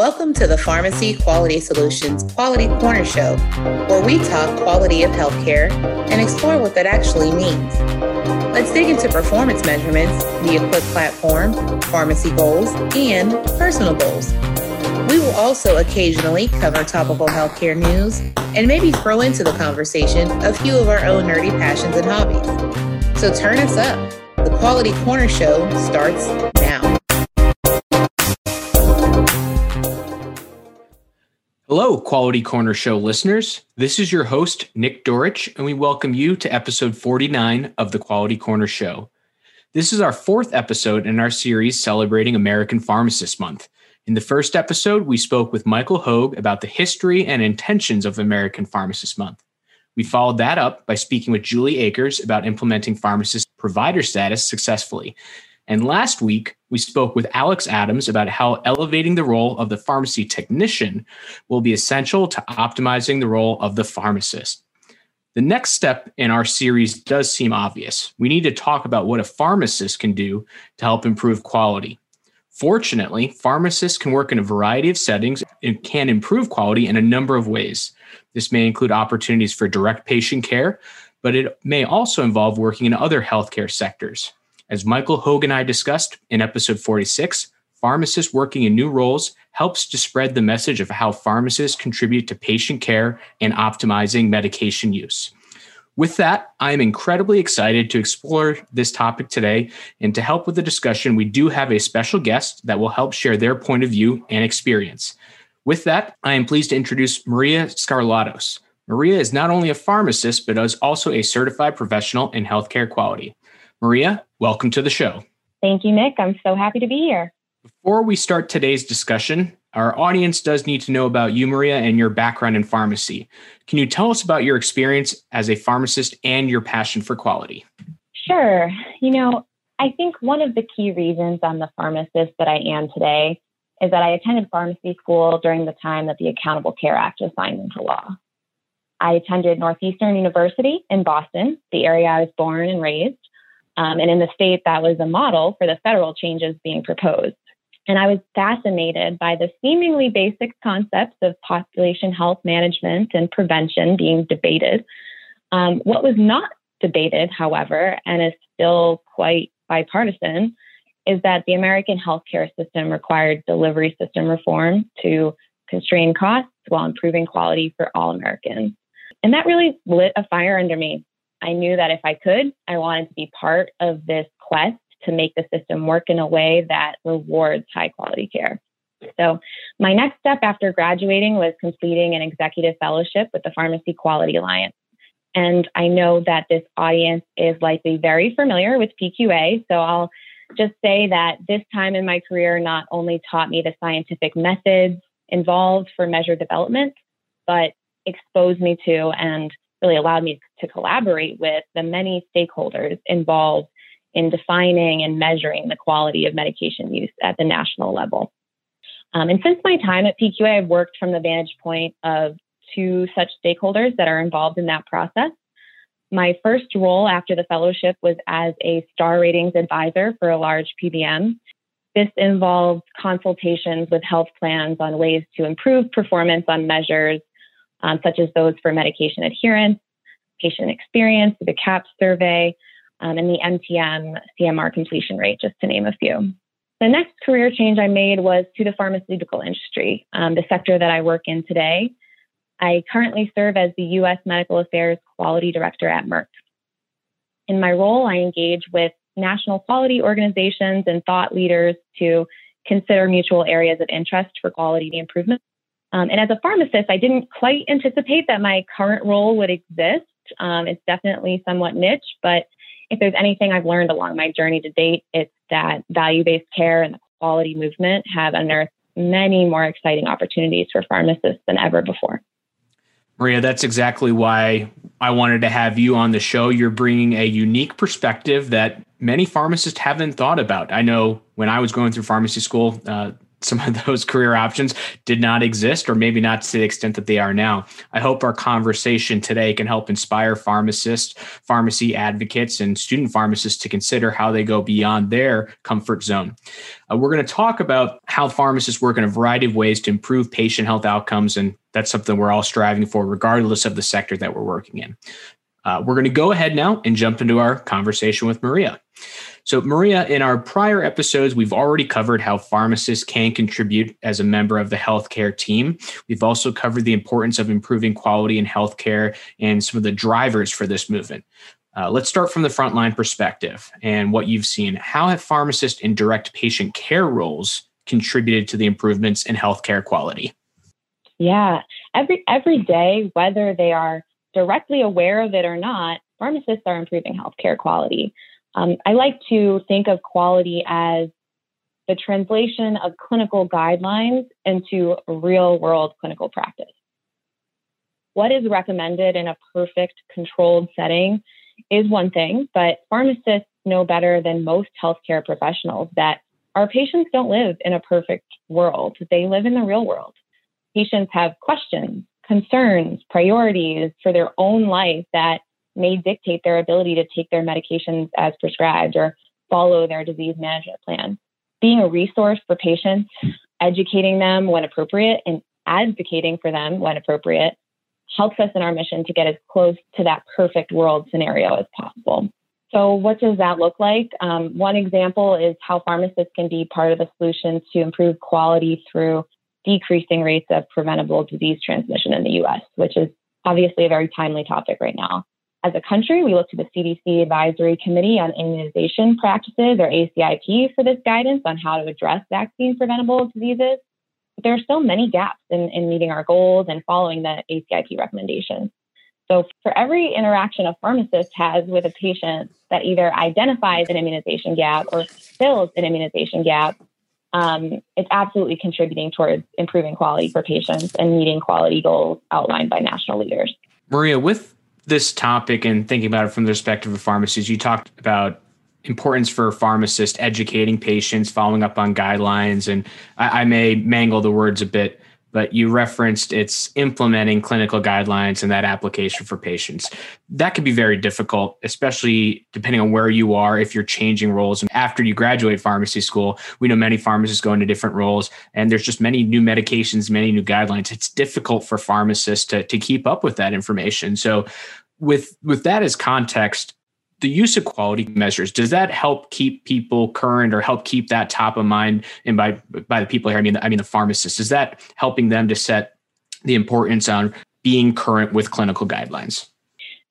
Welcome to the Pharmacy Quality Solutions Quality Corner Show, where we talk quality of healthcare and explore what that actually means. Let's dig into performance measurements, the EQuIPP platform, pharmacy goals, and personal goals. We will also occasionally cover topical healthcare news and maybe throw into the conversation a few of our own nerdy passions and hobbies. So turn us up. The Quality Corner Show starts Hello, Quality Corner Show listeners. This is your host, Nick Dorich, and we welcome you to episode 49 of the Quality Corner Show. This is our fourth episode in our series celebrating American Pharmacist Month. In the first episode, we spoke with Michael Hogue about the history and intentions of American Pharmacist Month. We followed that up by speaking with Julie Akers about implementing pharmacist provider status successfully. And last week, we spoke with Alex Adams about how elevating the role of the pharmacy technician will be essential to optimizing the role of the pharmacist. The next step in our series does seem obvious. We need to talk about what a pharmacist can do to help improve quality. Fortunately, pharmacists can work in a variety of settings and can improve quality in a number of ways. This may include opportunities for direct patient care, but it may also involve working in other healthcare sectors. As Michael Hogue and I discussed in episode 46, pharmacists working in new roles helps to spread the message of how pharmacists contribute to patient care and optimizing medication use. With that, I am incredibly excited to explore this topic today. And to help with the discussion, we do have a special guest that will help share their point of view and experience. With that, I am pleased to introduce Maria Scarlatos. Maria is not only a pharmacist, but is also a certified professional in healthcare quality. Maria, welcome to the show. Thank you, Nick. I'm so happy to be here. Before we start today's discussion, our audience does need to know about you, Maria, and your background in pharmacy. Can you tell us about your experience as a pharmacist and your passion for quality? Sure. You know, I think one of the key reasons I'm the pharmacist that I am today is that I attended pharmacy school during the time that the Accountable Care Act was signed into law. I attended Northeastern University in Boston, the area I was born and raised, um, and in the state that was a model for the federal changes being proposed. And I was fascinated by the seemingly basic concepts of population health management and prevention being debated. Um, what was not debated, however, and is still quite bipartisan, is that the American healthcare system required delivery system reform to constrain costs while improving quality for all Americans. And that really lit a fire under me. I knew that if I could, I wanted to be part of this quest to make the system work in a way that rewards high quality care. So, my next step after graduating was completing an executive fellowship with the Pharmacy Quality Alliance. And I know that this audience is likely very familiar with PQA. So, I'll just say that this time in my career not only taught me the scientific methods involved for measure development, but exposed me to and really allowed me to collaborate with the many stakeholders involved in defining and measuring the quality of medication use at the national level. Um, and since my time at PQA, I've worked from the vantage point of two such stakeholders that are involved in that process. My first role after the fellowship was as a star ratings advisor for a large PBM. This involved consultations with health plans on ways to improve performance on measures um, such as those for medication adherence, patient experience, the CAHPS survey, um, and the MTM CMR completion rate, just to name a few. The next career change I made was to the pharmaceutical industry, um, the sector that I work in today. I currently serve as the U.S. Medical Affairs Quality Director at Merck. In my role, I engage with national quality organizations and thought leaders to consider mutual areas of interest for quality improvement. Um, and as a pharmacist, I didn't quite anticipate that my current role would exist. Um, it's definitely somewhat niche, but if there's anything I've learned along my journey to date, it's that value based care and the quality movement have unearthed many more exciting opportunities for pharmacists than ever before. Maria, that's exactly why I wanted to have you on the show. You're bringing a unique perspective that many pharmacists haven't thought about. I know when I was going through pharmacy school, uh, some of those career options did not exist, or maybe not to the extent that they are now. I hope our conversation today can help inspire pharmacists, pharmacy advocates, and student pharmacists to consider how they go beyond their comfort zone. Uh, we're going to talk about how pharmacists work in a variety of ways to improve patient health outcomes, and that's something we're all striving for, regardless of the sector that we're working in. Uh, we're going to go ahead now and jump into our conversation with Maria. So, Maria, in our prior episodes, we've already covered how pharmacists can contribute as a member of the healthcare team. We've also covered the importance of improving quality in healthcare and some of the drivers for this movement. Uh, let's start from the frontline perspective and what you've seen. How have pharmacists in direct patient care roles contributed to the improvements in healthcare quality? Yeah, every every day, whether they are directly aware of it or not, pharmacists are improving healthcare quality. Um, I like to think of quality as the translation of clinical guidelines into real world clinical practice. What is recommended in a perfect controlled setting is one thing, but pharmacists know better than most healthcare professionals that our patients don't live in a perfect world. They live in the real world. Patients have questions, concerns, priorities for their own life that may dictate their ability to take their medications as prescribed or follow their disease management plan. Being a resource for patients, educating them when appropriate, and advocating for them when appropriate helps us in our mission to get as close to that perfect world scenario as possible. So, what does that look like? Um, one example is how pharmacists can be part of the solution to improve quality through decreasing rates of preventable disease transmission in the US, which is obviously a very timely topic right now. As a country, we look to the CDC Advisory Committee on Immunization Practices, or ACIP, for this guidance on how to address vaccine preventable diseases. But there are still many gaps in, in meeting our goals and following the ACIP recommendations. So, for every interaction a pharmacist has with a patient that either identifies an immunization gap or fills an immunization gap, um, it's absolutely contributing towards improving quality for patients and meeting quality goals outlined by national leaders. Maria, with this topic and thinking about it from the perspective of pharmacies, you talked about importance for pharmacists educating patients, following up on guidelines, and I, I may mangle the words a bit but you referenced it's implementing clinical guidelines and that application for patients. That can be very difficult, especially depending on where you are, if you're changing roles. And after you graduate pharmacy school, we know many pharmacists go into different roles and there's just many new medications, many new guidelines. It's difficult for pharmacists to, to keep up with that information. So with with that as context, the use of quality measures does that help keep people current or help keep that top of mind? And by by the people here i mean i mean the pharmacists. Is that helping them to set the importance on being current with clinical guidelines?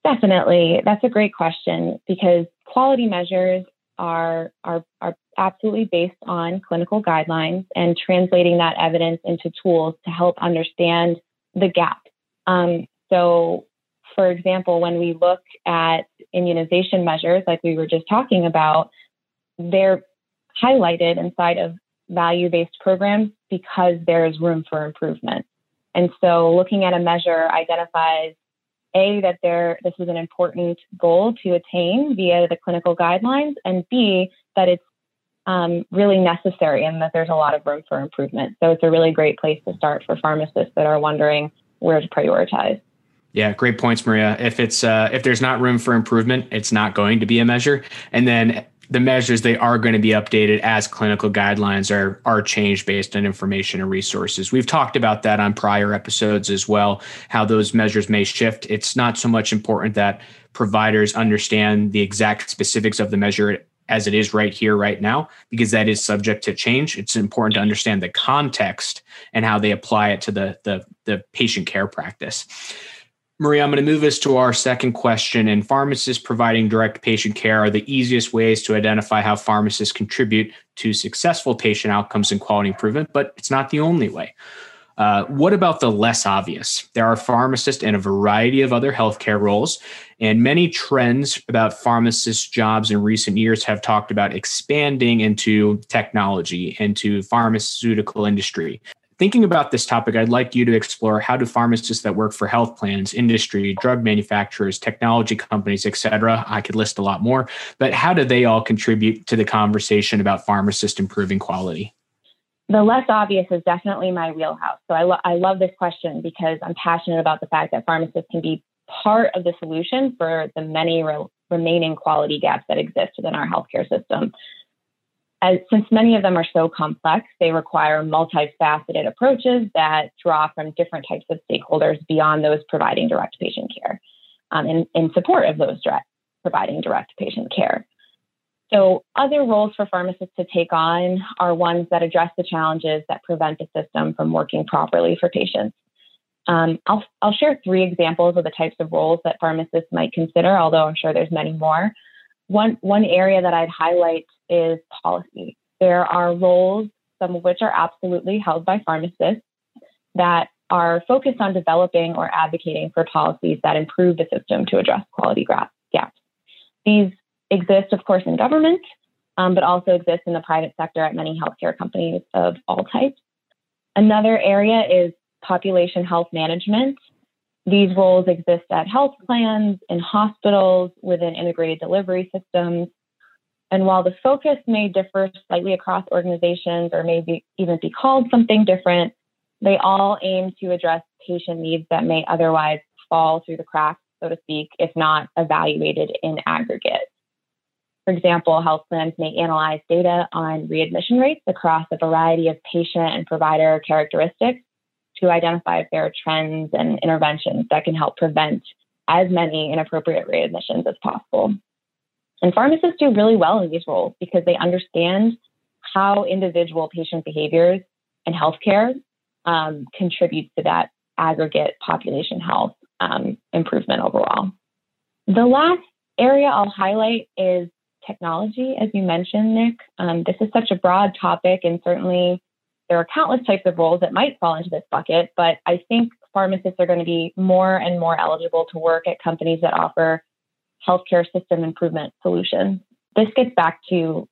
Definitely. That's a great question because quality measures are are are absolutely based on clinical guidelines and translating that evidence into tools to help understand the gap. Um, so for example, when we look at immunization measures, like we were just talking about, they're highlighted inside of value based programs because there is room for improvement. And so looking at a measure identifies a that there this is an important goal to attain via the clinical guidelines and b that it's um, really necessary and that there's a lot of room for improvement so it's a really great place to start for pharmacists that are wondering where to prioritize yeah, great points, Maria. If it's uh, if there's not room for improvement, it's not going to be a measure. And then the measures they are going to be updated as clinical guidelines are are changed based on information and resources. We've talked about that on prior episodes as well. How those measures may shift. It's not so much important that providers understand the exact specifics of the measure as it is right here, right now, because that is subject to change. It's important to understand the context and how they apply it to the the, the patient care practice. Maria, I'm going to move us to our second question. And pharmacists providing direct patient care are the easiest ways to identify how pharmacists contribute to successful patient outcomes and quality improvement, but it's not the only way. Uh, what about the less obvious? There are pharmacists in a variety of other healthcare roles, and many trends about pharmacists' jobs in recent years have talked about expanding into technology, into pharmaceutical industry. Thinking about this topic, I'd like you to explore how do pharmacists that work for health plans, industry, drug manufacturers, technology companies, et cetera, I could list a lot more, but how do they all contribute to the conversation about pharmacists improving quality? the less obvious is definitely my wheelhouse. So I, lo- I love this question because I'm passionate about the fact that pharmacists can be part of the solution for the many re- remaining quality gaps that exist within our healthcare system. As, since many of them are so complex, they require multifaceted approaches that draw from different types of stakeholders beyond those providing direct patient care um, in, in support of those direct, providing direct patient care. So, other roles for pharmacists to take on are ones that address the challenges that prevent the system from working properly for patients. Um, I'll, I'll share three examples of the types of roles that pharmacists might consider, although I'm sure there's many more. One, one area that I'd highlight is policy. There are roles, some of which are absolutely held by pharmacists, that are focused on developing or advocating for policies that improve the system to address quality gaps. These exist, of course, in government, um, but also exist in the private sector at many healthcare companies of all types. Another area is population health management. These roles exist at health plans, in hospitals, within integrated delivery systems. And while the focus may differ slightly across organizations or maybe even be called something different, they all aim to address patient needs that may otherwise fall through the cracks, so to speak, if not evaluated in aggregate. For example, health plans may analyze data on readmission rates across a variety of patient and provider characteristics to identify if there are trends and interventions that can help prevent as many inappropriate readmissions as possible. And pharmacists do really well in these roles because they understand how individual patient behaviors and healthcare um, contributes to that aggregate population health um, improvement overall. The last area I'll highlight is technology, as you mentioned, Nick. Um, this is such a broad topic, and certainly there are countless types of roles that might fall into this bucket, but I think pharmacists are going to be more and more eligible to work at companies that offer healthcare system improvement solutions. This gets back to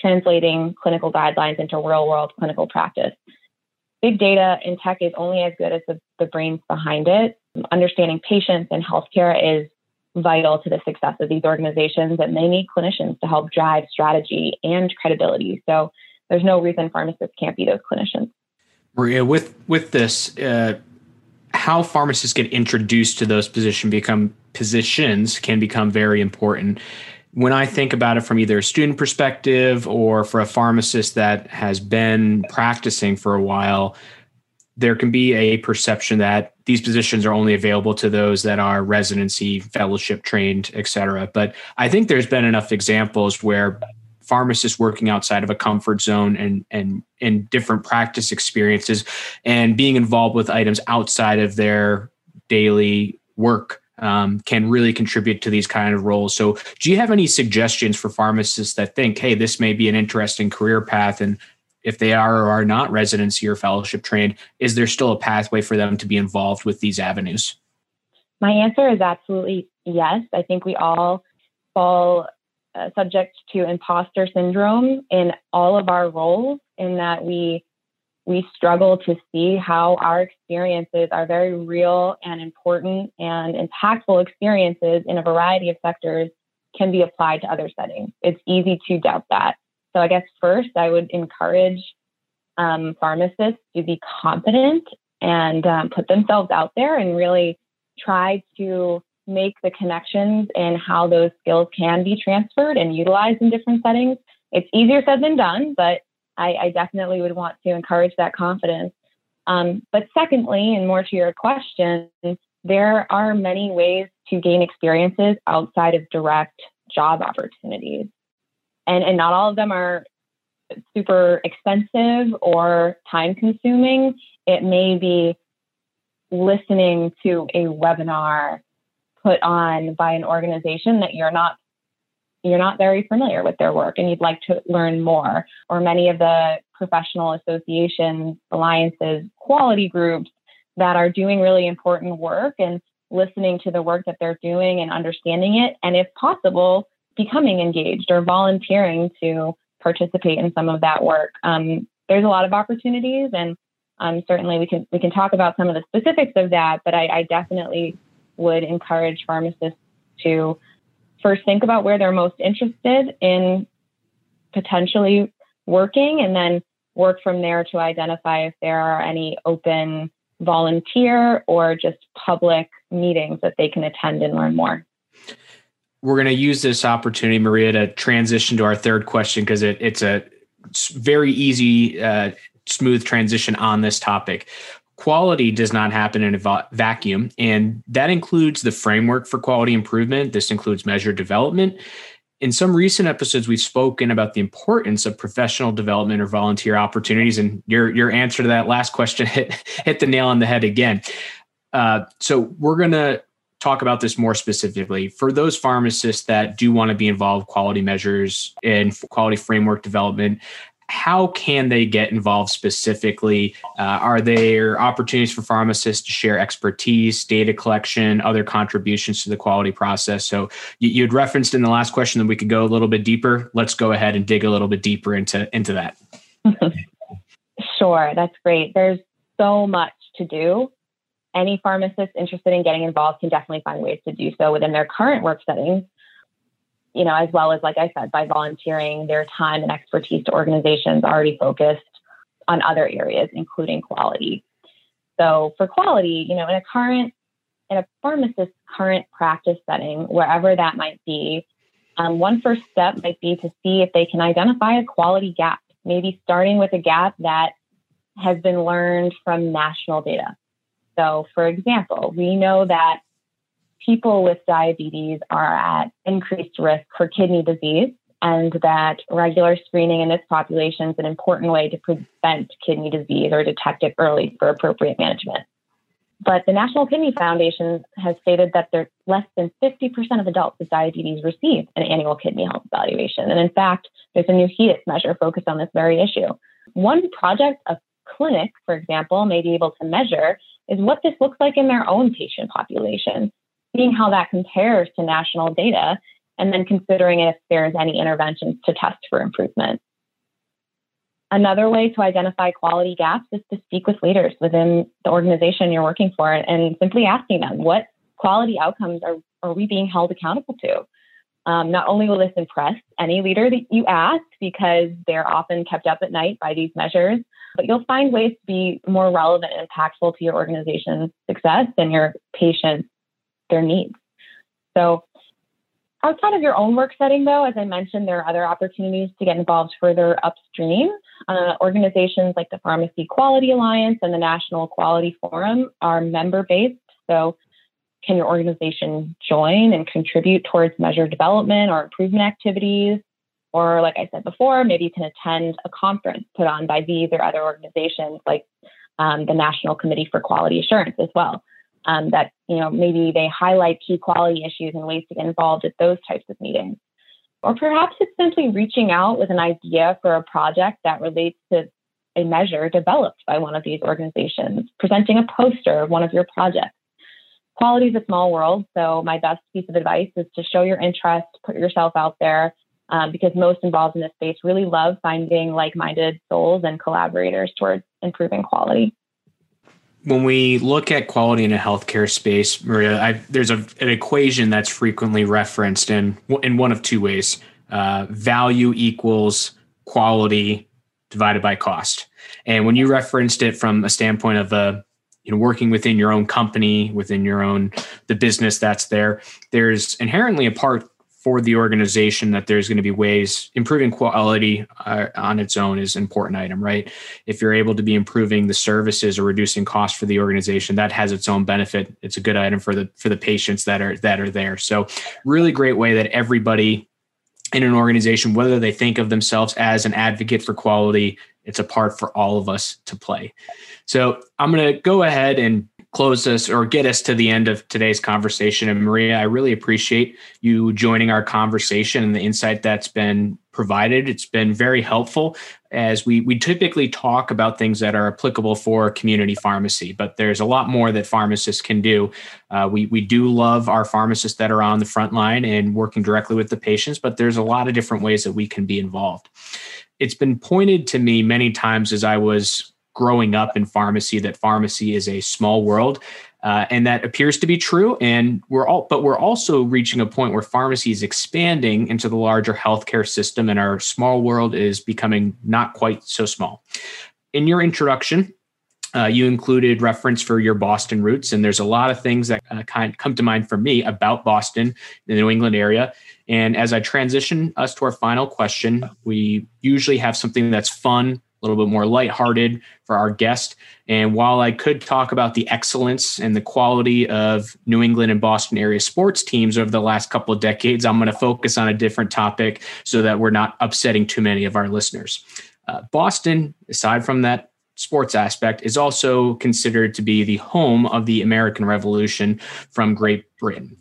translating clinical guidelines into real world clinical practice. Big data in tech is only as good as the, the brains behind it. Understanding patients and healthcare is vital to the success of these organizations and they need clinicians to help drive strategy and credibility. So there's no reason pharmacists can't be those clinicians. Maria, with with this, uh, how pharmacists get introduced to those position become positions can become very important. When I think about it from either a student perspective or for a pharmacist that has been practicing for a while, there can be a perception that these positions are only available to those that are residency, fellowship trained, et cetera. But I think there's been enough examples where pharmacists working outside of a comfort zone and and and different practice experiences and being involved with items outside of their daily work um, can really contribute to these kind of roles. So, do you have any suggestions for pharmacists that think, hey, this may be an interesting career path and if they are or are not residency or fellowship trained, is there still a pathway for them to be involved with these avenues? My answer is absolutely yes. I think we all fall uh, subject to imposter syndrome in all of our roles, in that we we struggle to see how our experiences are very real and important and impactful experiences in a variety of sectors can be applied to other settings. It's easy to doubt that. So I guess first I would encourage um, pharmacists to be confident and um, put themselves out there and really try to make the connections in how those skills can be transferred and utilized in different settings. It's easier said than done, but I, I definitely would want to encourage that confidence. Um, but secondly, and more to your question, there are many ways to gain experiences outside of direct job opportunities and and not all of them are super expensive or time consuming. It may be listening to a webinar put on by an organization that you're not you're not very familiar with their work and you'd like to learn more or many of the professional associations alliances quality groups that are doing really important work and listening to the work that they're doing and understanding it and if possible becoming engaged or volunteering to participate in some of that work. Um, there's a lot of opportunities, and um, certainly we can we can talk about some of the specifics of that. But I, I definitely would encourage pharmacists to first think about where they're most interested in potentially working, and then work from there to identify if there are any open volunteer or just public meetings that they can attend and learn more. We're going to use this opportunity, Maria, to transition to our third question because it, it's a very easy, uh, smooth transition on this topic. Quality does not happen in a vacuum, and that includes the framework for quality improvement. This includes measured development. In some recent episodes we've spoken about the importance of professional development or volunteer opportunities and your your answer to that last question hit hit the nail on the head again. Uh, so we're going to talk about this more specifically. For those pharmacists that do want to be involved quality measures and quality framework development how can they get involved specifically? Uh, are there opportunities for pharmacists to share expertise, data collection, other contributions to the quality process? So you, would referenced in the last question that we could go a little bit deeper. Let's go ahead and dig a little bit deeper into into that. sure, that's great. There's so much to do. Any pharmacist interested in getting involved can definitely find ways to do so within their current work settings you know, as well as, like I said, by volunteering their time and expertise to organizations already focused on other areas, including quality. So for quality, you know, in a current, in a pharmacist's current practice setting, wherever that might be, um, one first step might be to see if they can identify a quality gap, maybe starting with a gap that has been learned from national data. So, for example, we know that people with diabetes are at increased risk for kidney disease and that regular screening in this population is an important way to prevent kidney disease or detect it early for appropriate management. But the National Kidney Foundation has stated that there, less than 50% of adults with diabetes receive an annual kidney health evaluation. And in fact, there's a new HEDIS measure focused on this very issue. One project a clinic, for example, may be able to measure is what this looks like in their own patient population seeing how that compares to national data, and then considering if there's any interventions to test for improvement. Another way to identify quality gaps is to speak with leaders within the organization you're working for and simply asking them what quality outcomes are, are we being held accountable to? Um, not only will this impress any leader that you ask because they're often kept up at night by these measures, but you'll find ways to be more relevant and impactful to your organization's success and your patients' their needs. So outside of your own work setting, though, as I mentioned, there are other opportunities to get involved further upstream. Uh, organizations like the Pharmacy Quality Alliance and the National Quality Forum are member based. So can your organization join and contribute towards measure development or improvement activities? Or, like I said before, maybe you can attend a conference put on by these or other organizations like um, the National Committee for Quality Assurance as well um, that you know maybe they highlight key quality issues and ways to get involved at those types of meetings. Or perhaps it's simply reaching out with an idea for a project that relates to a measure developed by one of these organizations, presenting a poster of one of your projects. Quality is a small world, so my best piece of advice is to show your interest, put yourself out there, um, because most involved in this space really love finding like minded souls and collaborators towards improving quality when we look at quality in a healthcare space, Maria, I, there's a, an equation that's frequently referenced in in one of two ways: uh, value equals quality divided by cost. And when you referenced it from a standpoint of uh, you know working within your own company, within your own the business that's there, there's inherently a part for the organization that there's going to be ways improving quality uh, on its own is an important item right? If you're able to be improving the services or reducing costs for the organization that has its own benefit. It's a good item for the for the patients that are that are there. So really great way that everybody in an organization whether they think of themselves as an advocate for quality it's a part for all of us to play. So i'm going to go ahead and close us or get us to the end of today's conversation. And Maria, I really appreciate you joining our conversation and the insight that's been provided. It's been very helpful as we we typically talk about things that are applicable for community pharmacy, but there's a lot more that pharmacists can do. Uh, we we do love our pharmacists that are on the front line and working directly with the patients, but there's a lot of different ways that we can be involved. It's been pointed to me many times as I was growing up in pharmacy that pharmacy is a small world. Uh, and that appears to be true. And we're all, but we're also reaching a point where pharmacy is expanding into the larger healthcare system, and our small world is becoming not quite so small. In your introduction, uh, you included reference for your Boston roots, and there's a lot of things that uh, kind of come to mind for me about Boston, the New England area. And as I transition us to our final question, we usually have something that's fun, little bit more lighthearted for our guest. And while I could talk about the excellence and the quality of New England and Boston area sports teams over the last couple of decades, I'm going to focus on a different topic so that we're not upsetting too many of our listeners. Uh, Boston, aside from that sports aspect, is also considered to be the home of the American Revolution from Great Britain.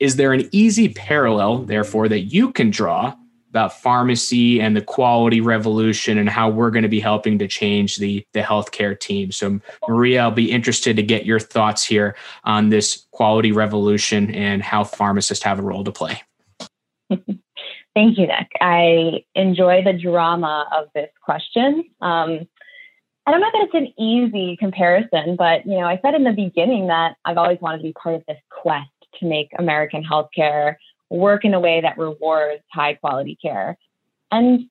Is there an easy parallel, therefore, that you can draw about pharmacy and the quality revolution and how we're going to be helping to change the, the healthcare team. So, Maria, I'll be interested to get your thoughts here on this quality revolution and how pharmacists have a role to play. Thank you, Nick. I enjoy the drama of this question. Um, I don't know that it's an easy comparison, but you know, I said in the beginning that I've always wanted to be part of this quest to make American healthcare work in a way that rewards high quality care. And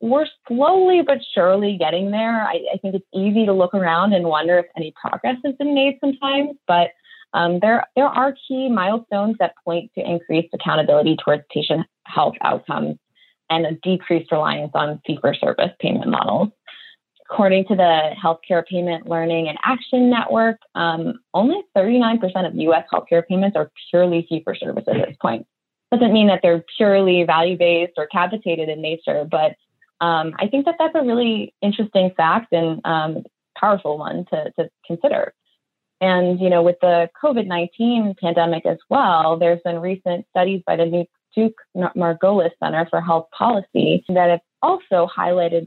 we're slowly but surely getting there. I, I, think it's easy to look around and wonder if any progress has been made sometimes, but um, there, there are key milestones that point to increased accountability towards patient health outcomes and a decreased reliance on fee for service payment models. According to the Healthcare Payment Learning and Action Network, um, only 39% of US healthcare payments are purely fee for service at this point doesn't mean that they're purely value based or capitated in nature, but um, I think that that's a really interesting fact and um, powerful one to, to consider. And you know, with the COVID nineteen pandemic as well, there's been recent studies by the Duke Margolis Center for Health Policy that have also highlighted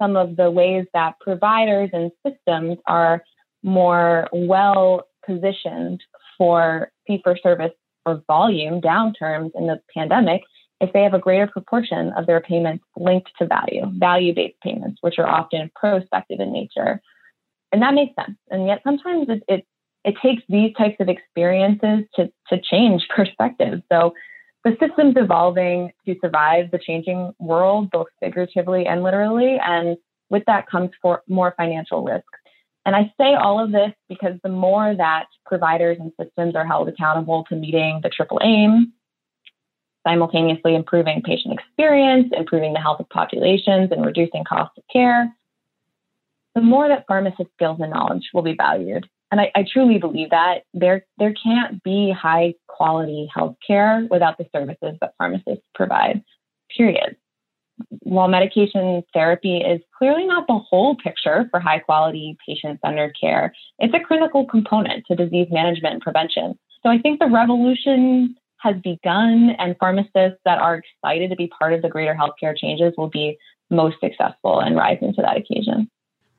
some of the ways that providers and systems are more well positioned for fee for service or volume downturns in the pandemic if they have a greater proportion of their payments linked to value, value based payments, which are often prospective in nature. And that makes sense. And yet sometimes it, it, it takes these types of experiences to, to change perspective. So the system's evolving to survive the changing world, both figuratively and literally. And with that comes for more financial risk. And I say all of this because the more that providers and systems are held accountable to meeting the triple aim, simultaneously improving patient experience, improving the health of populations, and reducing cost of care, the more that pharmacist skills and knowledge will be valued. And I, I truly believe that there, there can't be high quality healthcare without the services that pharmacists provide, period while medication therapy is clearly not the whole picture for high quality patient centered care, it's a critical component to disease management and prevention. So I think the revolution has begun, and pharmacists that are excited to be part of the greater healthcare changes will be most successful in rising to that occasion.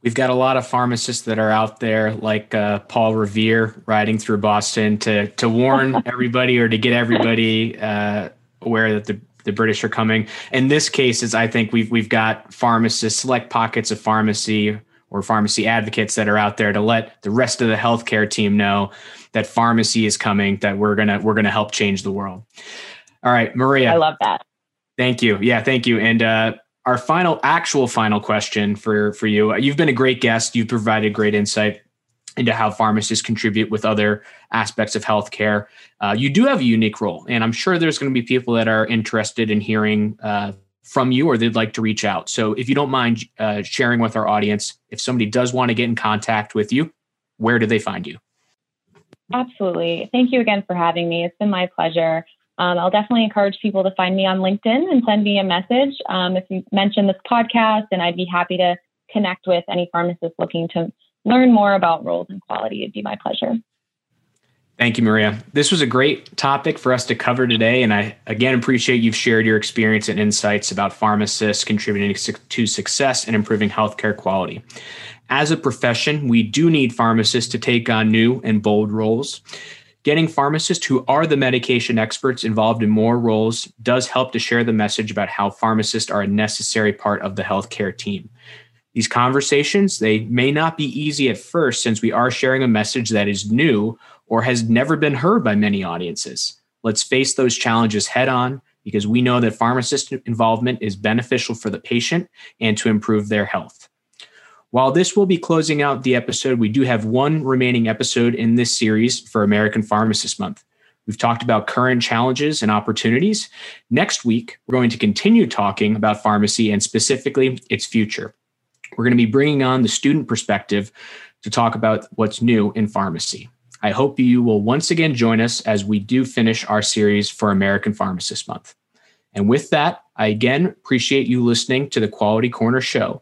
We've got a lot of pharmacists that are out there, like uh, Paul Revere, riding through Boston to to warn everybody or to get everybody uh, aware that the the British are coming. In this case, is I think we've we've got pharmacists, select pockets of pharmacy or pharmacy advocates that are out there to let the rest of the healthcare team know that pharmacy is coming, that we're gonna we're gonna help change the world. All right, Maria. I love that. Thank you. Yeah, thank you. And uh, our final, actual final question for for you. You've been a great guest. You've provided great insight into how pharmacists contribute with other aspects of healthcare. Uh, you do have a unique role, and I'm sure there's going to be people that are interested in hearing uh, from you or they'd like to reach out. So if you don't mind uh, sharing with our audience, if somebody does want to get in contact with you, where do they find you? Absolutely. Thank you again for having me. It's been my pleasure. Um, I'll definitely encourage people to find me on LinkedIn and send me a message um, if you mention this podcast, and I'd be happy to connect with any pharmacist looking to learn more about roles and quality, it'd be my pleasure. Thank you, Maria. This was a great topic for us to cover today. And I again appreciate you've shared your experience and insights about pharmacists contributing to success and improving healthcare quality. As a profession, we do need pharmacists to take on new and bold roles. Getting pharmacists who are the medication experts involved in more roles does help to share the message about how pharmacists are a necessary part of the healthcare team. These conversations, they may not be easy at first since we are sharing a message that is new or has never been heard by many audiences. Let's face those challenges head on because we know that pharmacist involvement is beneficial for the patient and to improve their health. While this will be closing out the episode, we do have one remaining episode in this series for American Pharmacist Month. We've talked about current challenges and opportunities. Next week, we're going to continue talking about pharmacy and specifically its future. We're going to be bringing on the student perspective to talk about what's new in pharmacy. I hope you will once again join us as we do finish our series for American Pharmacist Month. And with that, I again appreciate you listening to the Quality Corner Show.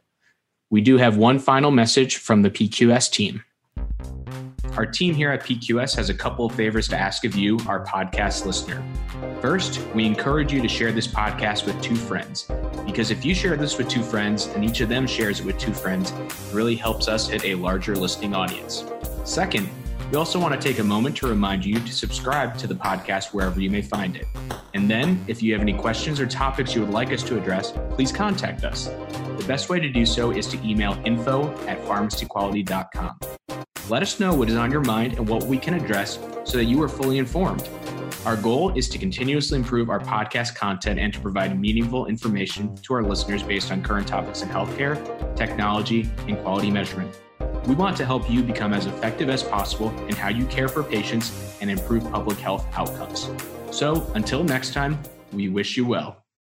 We do have one final message from the PQS team. Our team here at PQS has a couple of favors to ask of you, our podcast listener. First, we encourage you to share this podcast with two friends, because if you share this with two friends and each of them shares it with two friends, it really helps us hit a larger listening audience. Second, we also want to take a moment to remind you to subscribe to the podcast wherever you may find it. And then, if you have any questions or topics you would like us to address, please contact us. The best way to do so is to email info at pharmacyquality.com. Let us know what is on your mind and what we can address so that you are fully informed. Our goal is to continuously improve our podcast content and to provide meaningful information to our listeners based on current topics in healthcare, technology, and quality measurement. We want to help you become as effective as possible in how you care for patients and improve public health outcomes. So until next time, we wish you well.